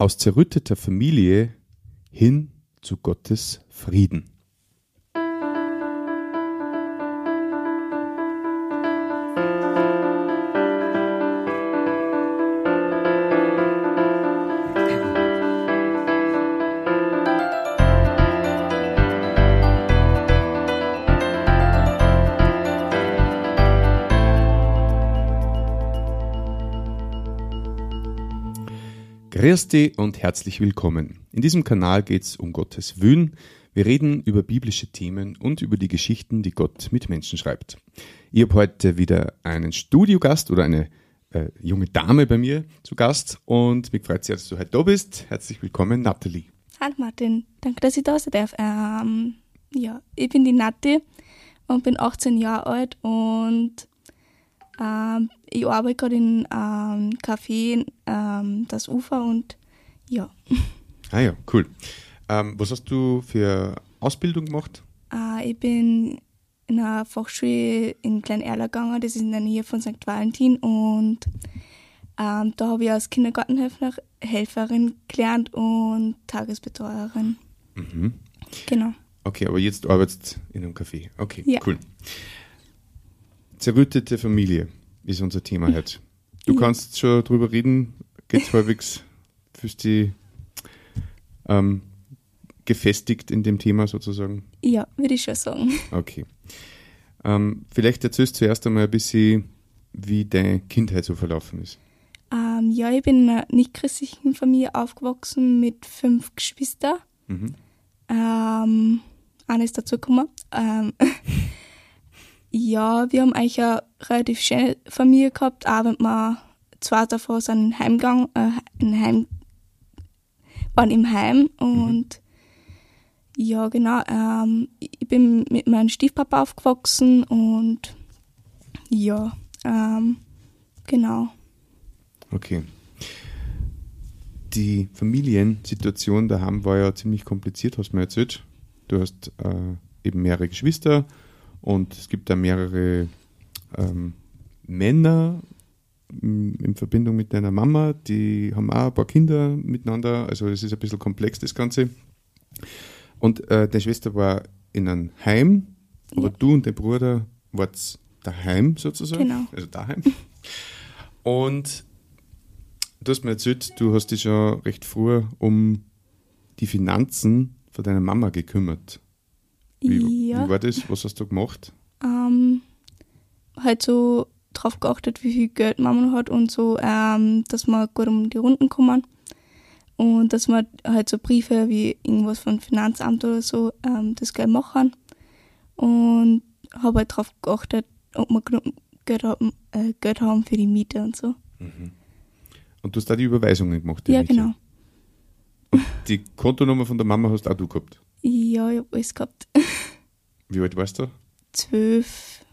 Aus zerrütteter Familie hin zu Gottes Frieden. Grüß dich und herzlich willkommen. In diesem Kanal geht es um Gottes Willen. Wir reden über biblische Themen und über die Geschichten, die Gott mit Menschen schreibt. Ich habe heute wieder einen Studiogast oder eine äh, junge Dame bei mir zu Gast und mich freut sehr, dass du heute da bist. Herzlich willkommen, Nathalie. Hallo Martin, danke, dass ich da sein darf. Ähm, ja, ich bin die Nati und bin 18 Jahre alt und ähm, ich arbeite gerade in einem ähm, Café, ähm, das Ufer und ja. Ah ja, cool. Ähm, was hast du für Ausbildung gemacht? Äh, ich bin in einer Fachschule in Klein-Erla gegangen, das ist in der Nähe von St. Valentin und ähm, da habe ich als Kindergartenhelferin gelernt und Tagesbetreuerin. Mhm. Genau. Okay, aber jetzt arbeitest du in einem Café. Okay, ja. cool. Zerrüttete Familie ist unser Thema heute. Du kannst schon drüber reden, geht halbwegs fürs die ähm, gefestigt in dem Thema sozusagen? Ja, würde ich schon sagen. Okay. Ähm, vielleicht erzählst du zuerst einmal ein bisschen, wie deine Kindheit so verlaufen ist. Ähm, ja, ich bin in einer nicht-christlichen Familie aufgewachsen mit fünf Geschwistern. Mhm. Ähm, eine ist dazugekommen. Ähm, Ja, wir haben eigentlich eine relativ schöne Familie gehabt, auch wenn wir zwei davon sind heimgegangen, äh, Heim, waren im Heim und mhm. ja, genau, ähm, ich bin mit meinem Stiefpapa aufgewachsen und ja, ähm, genau. Okay. Die Familiensituation daheim war ja ziemlich kompliziert, hast du mir erzählt. Du hast äh, eben mehrere Geschwister und es gibt da mehrere ähm, Männer in Verbindung mit deiner Mama, die haben auch ein paar Kinder miteinander, also es ist ein bisschen komplex das Ganze. Und äh, deine Schwester war in einem Heim, aber ja. du und dein Bruder wart daheim sozusagen, genau. also daheim. Und du hast mir erzählt, du hast dich schon recht früh um die Finanzen von deiner Mama gekümmert. Wie, ja. wie war das? Was hast du gemacht? Ähm, halt so drauf geachtet, wie viel Geld Mama hat und so, ähm, dass wir gut um die Runden kommen. Und dass wir halt so Briefe wie irgendwas von Finanzamt oder so ähm, das Geld machen. Und habe halt drauf geachtet, ob wir genug Geld haben, äh, Geld haben für die Miete und so. Mhm. Und du hast da die Überweisungen gemacht? Ja, genau. Und die Kontonummer von der Mama hast auch du gehabt? Ja, ich habe alles gehabt. Wie alt warst du? Zwölf,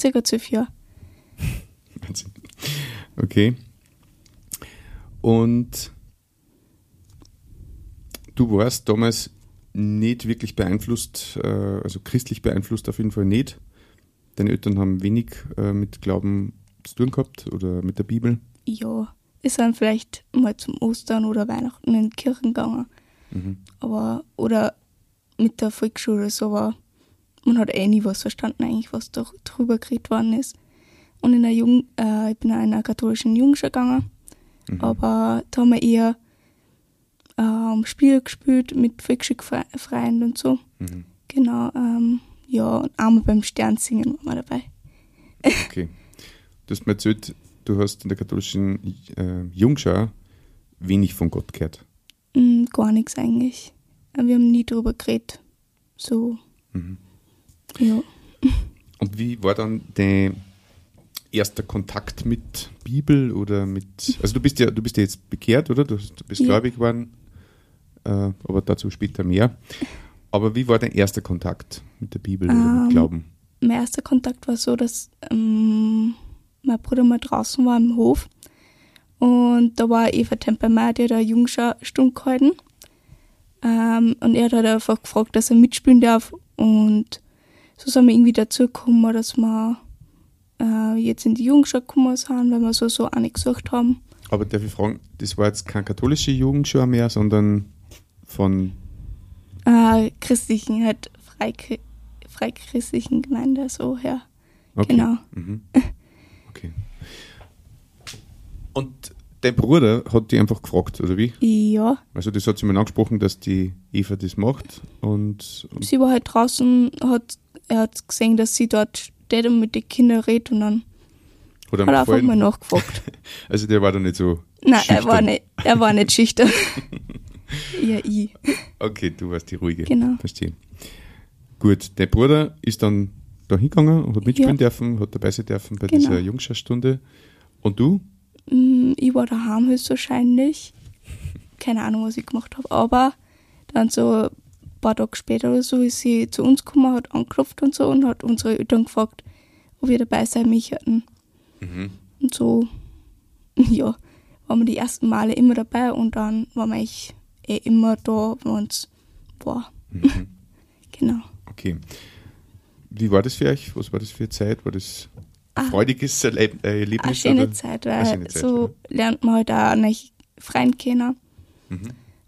circa zwölf Jahre. Wahnsinn. Okay. Und du warst damals nicht wirklich beeinflusst, äh, also christlich beeinflusst auf jeden Fall nicht. Deine Eltern haben wenig äh, mit Glauben zu tun gehabt oder mit der Bibel. Ja, wir sind vielleicht mal zum Ostern oder Weihnachten in die Kirchen gegangen. Mhm. Aber, oder mit der Volksschule oder so, aber man hat eh nie was verstanden, eigentlich, was da drüber geredet worden ist. Und in der Jung, äh, ich bin in einer katholischen Jugendschule gegangen, mhm. aber da haben wir eher ähm, Spiele gespielt mit Volksschulfreunden und so. Mhm. Genau, ähm, ja, und einmal beim Sternsingen waren wir dabei. Okay. Du hast mir erzählt, du hast in der katholischen äh, Jungschau wenig von Gott gehört. Mm, gar nichts eigentlich. Wir haben nie drüber geredet. So. Mhm. Ja. Und wie war dann dein erster Kontakt mit Bibel oder mit. Also du bist ja, du bist ja jetzt bekehrt, oder? Du bist ja. gläubig geworden, äh, aber dazu später mehr. Aber wie war dein erster Kontakt mit der Bibel oder mit ähm, Glauben? Mein erster Kontakt war so, dass ähm, mein Bruder mal draußen war im Hof und da war Eva Tempelmeier, die hat eine Jungstunde gehalten. Ähm, und er hat halt einfach gefragt, dass er mitspielen darf. Und so sind wir irgendwie dazu gekommen, dass wir äh, jetzt in die Jungschau gekommen sind, weil wir so, so eine gesucht haben. Aber darf ich fragen, das war jetzt keine katholische Jugendschule mehr, sondern von. Äh, christlichen, halt freikri freikristlichen Gemeinde, so, ja. Okay. Genau. Mhm. Okay. Und dein Bruder hat dich einfach gefragt, oder wie? Ja, Also, das hat sie mir angesprochen, dass die Eva das macht. Und, und sie war halt draußen, hat, er hat gesehen, dass sie dort steht und mit den Kindern redet und dann hat hat er einfach mal nachgefragt. Also, der war da nicht so. Nein, er schüchtern. war nicht, er war nicht schüchtern. ja, ich. Okay, du warst die ruhige. Genau. Verstehe. Gut, dein Bruder ist dann da hingegangen und hat mitspielen Ja. dürfen, hat dabei sein dürfen bei Genau. dieser Jungscharstunde. Und du? Mm, Ich war daheim höchstwahrscheinlich. Keine Ahnung, was ich gemacht habe. Aber dann so ein paar Tage später oder so ist sie zu uns gekommen, hat angeklopft und so und hat unsere Eltern gefragt, ob wir dabei sein möchten. Und so, ja, waren wir die ersten Male immer dabei und dann waren wir eigentlich eh immer da, wenn es war. genau. Okay. Wie war das für euch? Was war das für eine Zeit? War das Ah. freudiges Erleb äh, Erlebnis? Eine schöne? Zeit, weil schöne Zeit, so lernt man halt auch neue Freunde kennen.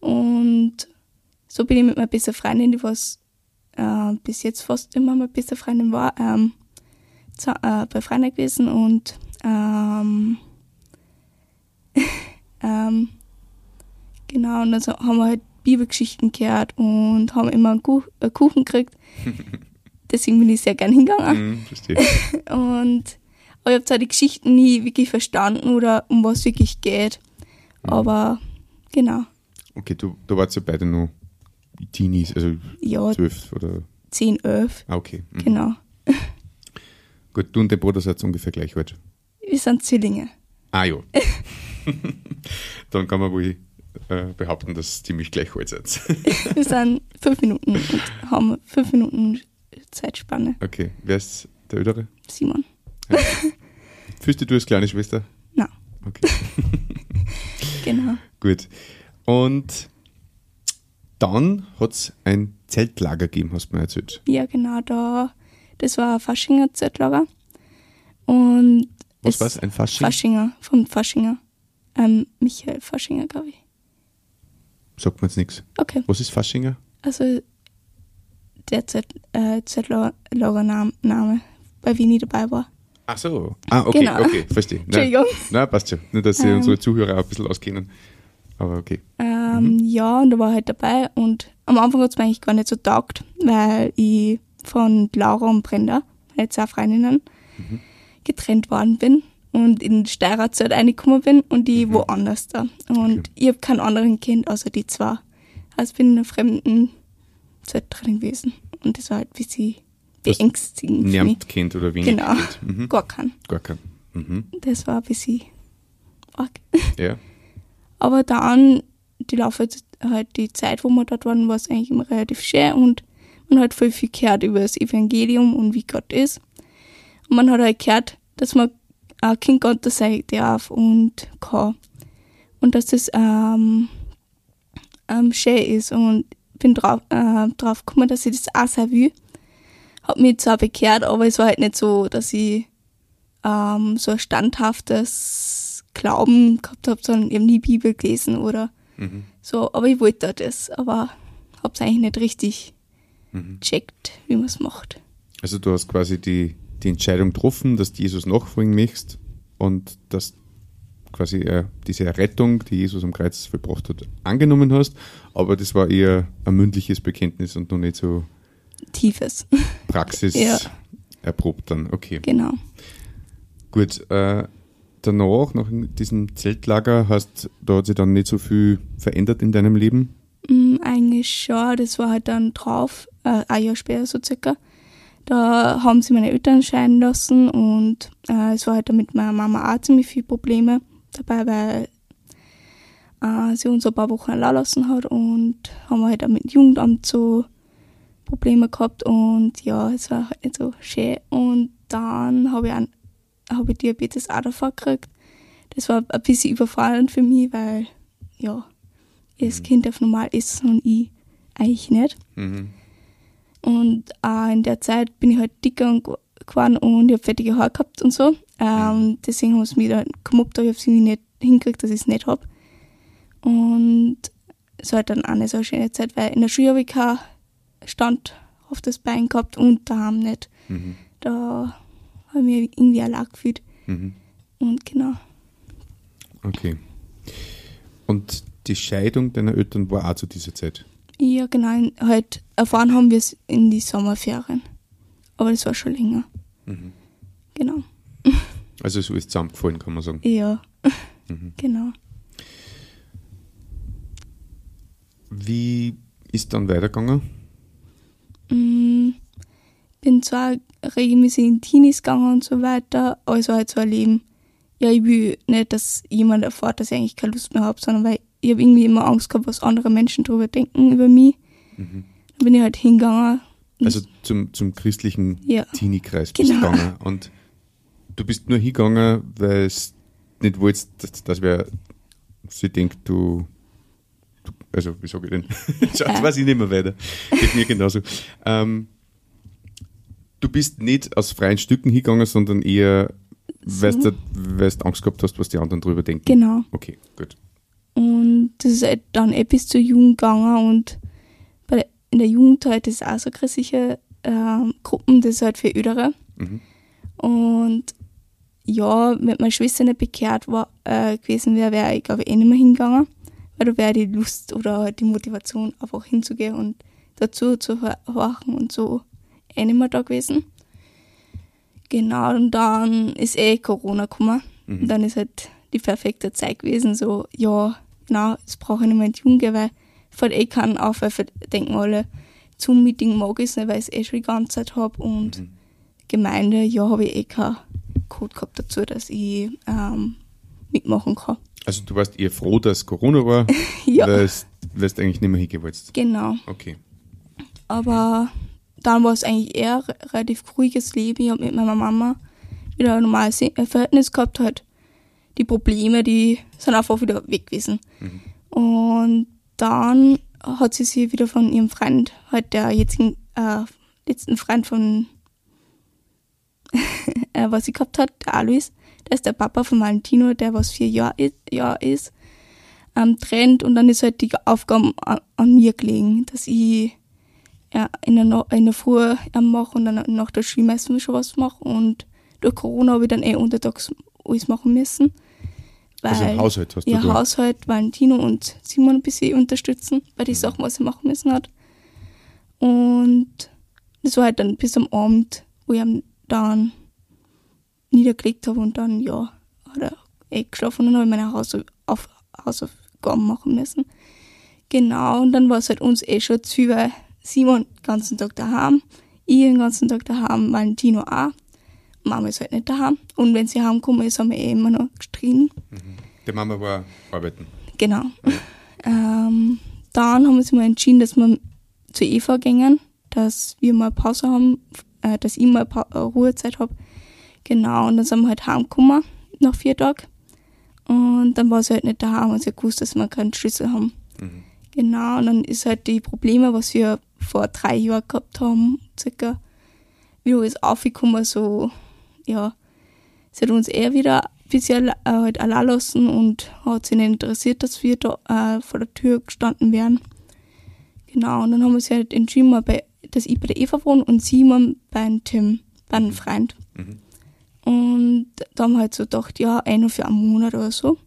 Und so bin ich mit meiner besten Freundin, die was äh, bis jetzt fast immer meine beste Freundin war, ähm, zu, äh, bei Freunden gewesen und ähm, ähm, genau, und dann so haben wir halt Bibelgeschichten gehört und haben immer einen, Kuch, einen Kuchen gekriegt. Deswegen bin ich sehr gern hingegangen. Mhm, verstehe. Und aber ich habe zwar die Geschichten nie wirklich verstanden oder um was wirklich geht. Aber genau, Okay, du, da wart ja beide noch Teenies, also ja, zwölf oder. 10, 11, Ah, okay. Mhm. genau. Gut, du und dein Bruder seid ungefähr gleich alt. Wir sind Zwillinge. Ah, ja. Dann kann man wohl äh, behaupten, dass ihr ziemlich gleich alt seid. Wir sind fünf Minuten und haben fünf Minuten Zeitspanne. okay, wer ist der Ältere? Simon. Fühlst du als kleine Schwester? Na, Okay. genau. Gut. Und dann hat es ein Zeltlager gegeben, hast du mir erzählt. Ja, genau, da, das war ein Faschinger Zeltlager. Und Was war es? Ein Fasching? Faschinger, vom Faschinger. Ähm, Michael Faschinger, glaube ich. Sagt man jetzt nichts. Okay, Was ist Faschinger? also der Z, äh, Zeltlager-Name, bei wie nie dabei war. Ach so. Ah, okay, Genau. okay, verstehe. Entschuldigung. nein, passt schon. Nur, dass sie Ähm. unsere Zuhörer auch ein bisschen auskennen. Aber okay. Ähm, Ja, und da war ich halt dabei und am Anfang hat es mir eigentlich gar nicht so taugt, weil ich von Laura und Brenda, meine zwei Freundinnen, getrennt worden bin und in die Steirerzeit reingekommen bin und die woanders da. Und Okay. ich habe keinen anderen Kind außer die zwei. Also bin in einer fremden Zeit drin gewesen. Und das war halt bisschen Das beängstigend kennt oder wenig Genau. Mhm. gar keinen. Gar kein. Mhm. Das war ein bisschen arg. Ja. Aber dann, die Laufe halt die Zeit, wo wir dort waren, war es eigentlich immer relativ schön und man hat voll viel gehört über das Evangelium und wie Gott ist. Und man hat halt gehört, dass man ein Kind Gottes sein darf und kann. Und dass das ähm, ähm, schön ist und bin drauf, äh, drauf gekommen, dass ich das auch sein will. Hab mich zwar bekehrt, aber es war halt nicht so, dass ich ähm, so ein standhaftes Glauben gehabt habe, sondern eben die Bibel gelesen oder Mhm. so. Aber ich wollte das, aber hab's eigentlich nicht richtig Mhm. checkt, wie man es macht. Also du hast quasi die, die Entscheidung getroffen, dass du Jesus nachfolgen möchtest und dass quasi äh, diese Errettung, die Jesus am Kreuz vollbracht hat, angenommen hast, aber das war eher ein mündliches Bekenntnis und noch nicht so Tiefes. Praxis Ja. erprobt dann. Okay, genau. gut. Äh, danach, nach diesem Zeltlager, hast, da hat sich dann nicht so viel verändert in deinem Leben. Mm, eigentlich schon, das war halt dann drauf, äh, ein Jahr später so circa. Da haben sie meine Eltern scheiden lassen und äh, es war halt dann mit meiner Mama auch ziemlich viele Probleme dabei, weil äh, sie uns ein paar Wochen allein lassen hat und haben wir halt auch mit dem Jugendamt so Probleme gehabt und ja, es war halt nicht so schön. Und dann habe ich, hab ich Diabetes auch davor gekriegt. Das war ein bisschen überfallend für mich, weil ja, ich das Kind darf normal essen und ich eigentlich nicht. Mhm. Und auch in der Zeit bin ich halt dicker und ge- geworden und ich habe fettige Haare gehabt und so. Ähm, deswegen haben sie mich dann gemobbt, aber ich habe sie nicht hingekriegt, dass ich es nicht habe. Und es war halt dann auch nicht so eine schöne Zeit, weil in der Schule habe ich keinen Stand auf das Bein gehabt und daheim nicht. Mhm. Da habe ich mich irgendwie allein gefühlt. Mhm. Und genau. Okay. Und die Scheidung deiner Eltern war auch zu dieser Zeit? Ja, genau. Halt erfahren haben wir es in die Sommerferien. Aber das war schon länger. Mhm. Genau. Also so ist zusammengefallen, kann man sagen. Ja, Mhm. genau. Wie ist dann weitergegangen? Mm, bin zwar regelmäßig in Teenies gegangen und so weiter, aber es war halt so ein Leben. Ja, ich will nicht, dass jemand erfährt, dass ich eigentlich keine Lust mehr habe, sondern weil ich habe irgendwie immer Angst gehabt, was andere Menschen darüber denken über mich. Mhm. Dann bin ich halt hingegangen. Also zum, zum christlichen Ja, Teenie-Kreis bist Genau. gegangen. Und du bist nur hingegangen, weil es nicht wolltest, dass, dass wer sie denkt, du also wie sage ich denn? Jetzt Äh. weiß ich nicht mehr weiter. Geht mir genauso. Ähm, du bist nicht aus freien Stücken hingegangen, sondern eher, weil du weil du Angst gehabt hast, was die anderen drüber denken. genau. Okay, gut. Und das ist halt dann eh bis zur Jugend gegangen und der, in der Jugend halt ist auch so christliche ähm, Gruppen, das ist halt für Ödere. Mhm. Und ja, wenn meine Schwester nicht bekehrt war, äh, gewesen wäre, wäre ich glaube ich eh nicht mehr hingegangen, da wäre die Lust oder die Motivation einfach hinzugehen und dazu zu horchen und so eh nicht mehr da gewesen. Genau, und dann ist eh Corona gekommen. Mhm. Und dann ist halt die perfekte Zeit gewesen, so, ja, na, das brauche ich nicht mehr in die Jugend gehen, weil fällt eh keinen auf, weil denken alle, zum Meeting mag ich es nicht, weil ich es eh schon die ganze Zeit habe und Mhm. Gemeinde, ja, habe ich eh keinen Code gehabt dazu, dass ich ähm, mitmachen kann. Also du warst eher froh, dass Corona war, Ja, weil du eigentlich nicht mehr hingehen wolltest. genau. Okay. Aber dann war es eigentlich eher ein relativ ruhiges Leben. Ich habe mit meiner Mama wieder ein normales äh, Verhältnis gehabt. Halt. Die Probleme, die sind einfach wieder weg gewesen. Mhm. Und dann hat sie sich wieder von ihrem Freund, halt der jetzigen, äh, letzten Freund von, äh, was sie gehabt hat, der Alois, der ist der Papa von Valentino, der was vier Jahre Jahr ist, ähm, trennt und dann ist halt die Aufgabe an, an mir gelegen, dass ich ja, in, der no in der Früh ähm, mache und dann nach der Schule meistens schon was mache und durch Corona habe ich dann eh untertags alles machen müssen. Weil, Also Haushalt hast du ja, da. Haushalt, Valentino und Simon ein bisschen unterstützen bei den Sachen, was sie machen müssen hat. Und das war halt dann bis am Abend, wo ich dann niedergelegt habe und dann, ja, hat er eh geschlafen und dann habe ich meine Hausauf auf Hausaufgaben machen müssen. Genau, und dann war es halt uns eh schon zu viel, weil Simon den ganzen Tag daheim, ich den ganzen Tag daheim, Valentino auch. Mama ist halt nicht daheim. Und wenn sie heimgekommen ist, haben wir eh immer noch gestritten. Der Mama war arbeiten. Genau. Ähm, dann haben wir uns mal entschieden, dass wir zu Eva gingen, dass wir mal Pause haben, äh, dass ich mal pa äh, Ruhezeit habe. Genau, und dann sind wir halt heimgekommen nach vier Tagen. Und dann war sie halt nicht daheim und sie hat gewusst, dass wir keinen Schlüssel haben. Mhm. Genau, und dann ist halt die Probleme, was wir vor drei Jahren gehabt haben, circa, wieder alles aufgekommen, so, ja, sie hat uns eher wieder ein bisschen äh, halt allein lassen und hat sich nicht interessiert, dass wir da äh, vor der Tür gestanden wären. Genau, und dann haben wir sich halt entschieden, mal bei, dass ich bei der Eva wohne und Simon beim Tim, bei einem Freund. Mhm. Und da haben wir halt so gedacht, ja, nur für einen Monat oder so.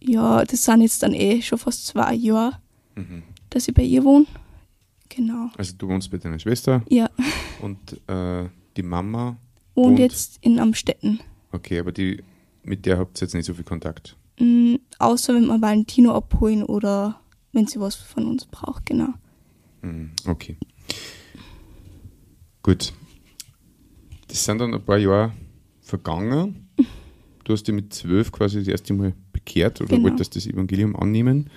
Ja, das sind jetzt dann eh schon fast zwei Jahre, Mhm. dass ich bei ihr wohne. Genau. Also du wohnst bei deiner Schwester Ja, und äh, die Mama, wohnt Wohnt? jetzt in Amstetten. okay, aber die mit der habt ihr jetzt nicht so viel Kontakt. Mm, außer wenn wir Valentino abholen oder wenn sie was von uns braucht, genau. Mhm. Okay. Gut. Das sind dann ein paar Jahre vergangen. Du hast dich mit zwölf quasi das erste Mal bekehrt oder Genau. wolltest das Evangelium annehmen,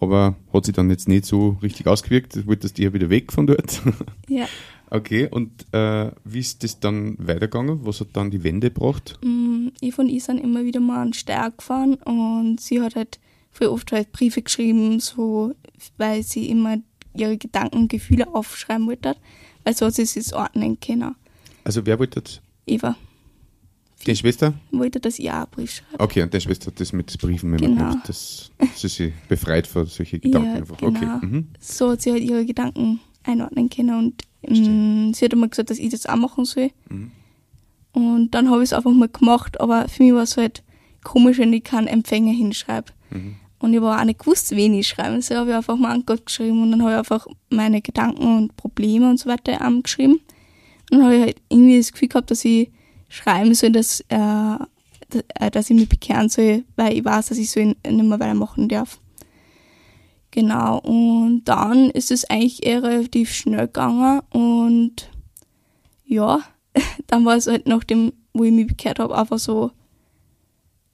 aber hat sich dann jetzt nicht so richtig ausgewirkt. Du wolltest eher wieder weg von dort. Ja. okay, und äh, wie ist das dann weitergegangen? Was hat dann die Wende gebracht? Mm, ich und ich sind immer wieder mal an Steyr gefahren und sie hat halt voll oft halt Briefe geschrieben, so, weil sie immer ihre Gedanken und Gefühle aufschreiben wollte, weil so hat sie es ordnen können. Also wer wollte das? Eva. Die Schwester? wollte, dass ich auch einen Brief schreibe. Okay, und deine Schwester hat das mit Briefen immer Genau. gemacht. Das, das ist sie befreit von solchen Gedanken. Ja, einfach. genau. Okay. Mhm. So hat sie halt ihre Gedanken einordnen können und mh, sie hat immer gesagt, dass ich das auch machen soll. Mhm. Und dann habe ich es einfach mal gemacht, aber für mich war es halt komisch, wenn ich keinen Empfänger hinschreibe. Mhm. Und ich habe auch nicht gewusst, wen ich schreibe. Also habe ich einfach mal an Gott geschrieben und dann habe ich einfach meine Gedanken und Probleme und so weiter angeschrieben. Und dann habe ich halt irgendwie das Gefühl gehabt, dass ich schreiben soll, dass, äh, dass, ich mich bekehren soll, weil ich weiß, dass ich so nicht mehr weitermachen darf. Genau, und dann ist es eigentlich eher relativ schnell gegangen und ja, dann war es halt nach dem, wo ich mich bekehrt habe, einfach so,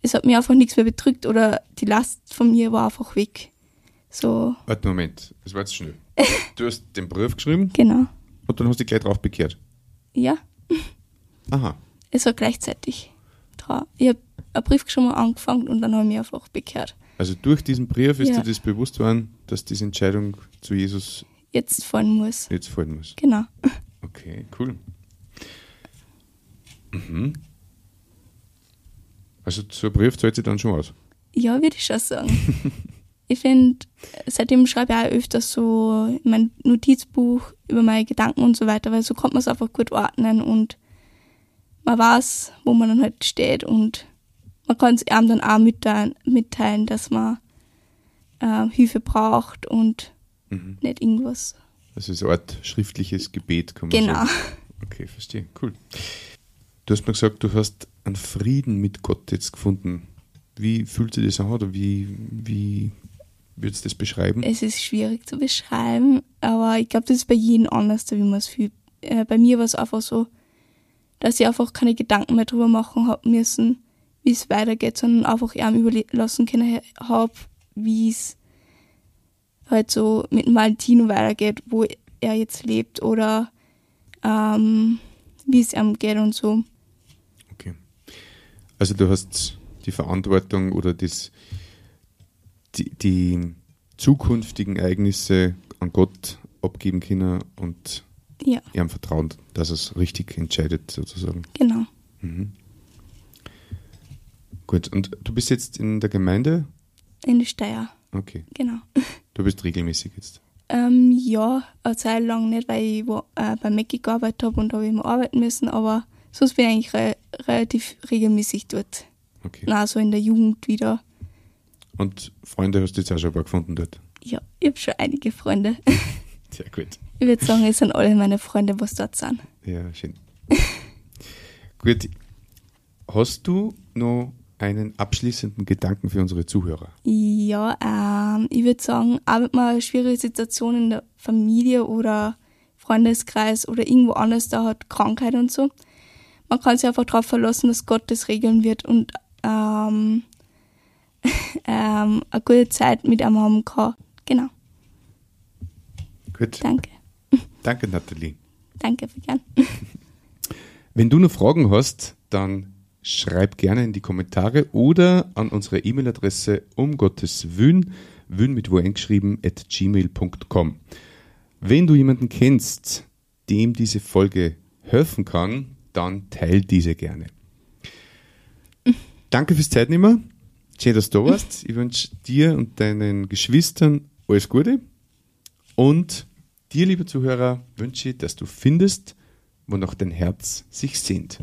es hat mir einfach nichts mehr bedrückt oder die Last von mir war einfach weg. So, Warte, Moment. Das war jetzt schnell. Du hast den Brief geschrieben genau. und dann hast du dich gleich drauf bekehrt. Ja, Aha. Es war gleichzeitig. dran. Ich habe einen Brief schon mal angefangen und dann habe ich mich einfach bekehrt. Also durch diesen Brief ist Ja. dir das bewusst worden, dass diese Entscheidung zu Jesus Jetzt fallen muss. jetzt fallen muss. Genau. Okay, cool. Mhm. Also so ein Brief zahlt sich dann schon aus. Ja, würde ich schon sagen. ich finde, seitdem schreibe ich auch öfters so in mein Notizbuch über meine Gedanken und so weiter, weil so kommt man es einfach gut ordnen und man weiß, wo man dann halt steht und man kann es einem dann auch mitteilen, mitteilen dass man äh, Hilfe braucht und Mhm. nicht irgendwas. Also so eine Art schriftliches Gebet kann man Genau. sagen. Okay, verstehe. Cool. Du hast mir gesagt, du hast einen Frieden mit Gott jetzt gefunden. Wie fühlt sich das an oder wie, wie würdest du das beschreiben? Es ist schwierig zu beschreiben, aber ich glaube, das ist bei jedem anders, wie man es fühlt. Äh, bei mir war es einfach so, dass ich einfach keine Gedanken mehr drüber machen habe müssen, wie es weitergeht, sondern einfach ihm überlassen können habe, wie es halt so mit Valentino weitergeht, wo er jetzt lebt oder ähm, wie es ihm geht und so. Okay. Also du hast die Verantwortung oder das, die, die zukünftigen Ereignisse an Gott abgeben können und Ja, ihm vertrauen, dass es richtig entscheidet sozusagen. genau. Mhm. Gut, und du bist jetzt in der Gemeinde? In der Steier, Okay, genau. du bist regelmäßig jetzt. Ähm, ja, eine Zeit lang nicht, weil ich wo, äh, bei Mackie gearbeitet habe und da habe ich immer arbeiten müssen, aber sonst bin ich eigentlich re relativ regelmäßig dort. Okay. Na, so in der Jugend wieder. Und Freunde hast du jetzt auch schon ein paar gefunden dort? Ja, ich habe schon einige Freunde. Sehr gut. Ich würde sagen, es sind alle meine Freunde, was dort sind. Ja, schön. gut. Hast du noch einen abschließenden Gedanken für unsere Zuhörer? Ja, ähm, ich würde sagen, auch wenn man eine schwierige Situation in der Familie oder Freundeskreis oder irgendwo anders da hat, Krankheit und so, man kann sich einfach darauf verlassen, dass Gott das regeln wird und ähm, ähm, eine gute Zeit mit ihm haben kann. Genau, Gut. danke. Danke, Nathalie. Danke gern. Wenn du noch Fragen hast, dann schreib gerne in die Kommentare oder an unsere E-Mail-Adresse um Gottes Willen, Willen mit wo eingeschrieben, at gmail.com. Wenn du jemanden kennst, dem diese Folge helfen kann, dann teil diese gerne. Danke fürs Zeitnehmen. Schön, dass du da warst. Ich wünsche dir und deinen Geschwistern alles Gute. Und dir, lieber Zuhörer, wünsche ich, dass du findest, wonach dein Herz sich sehnt.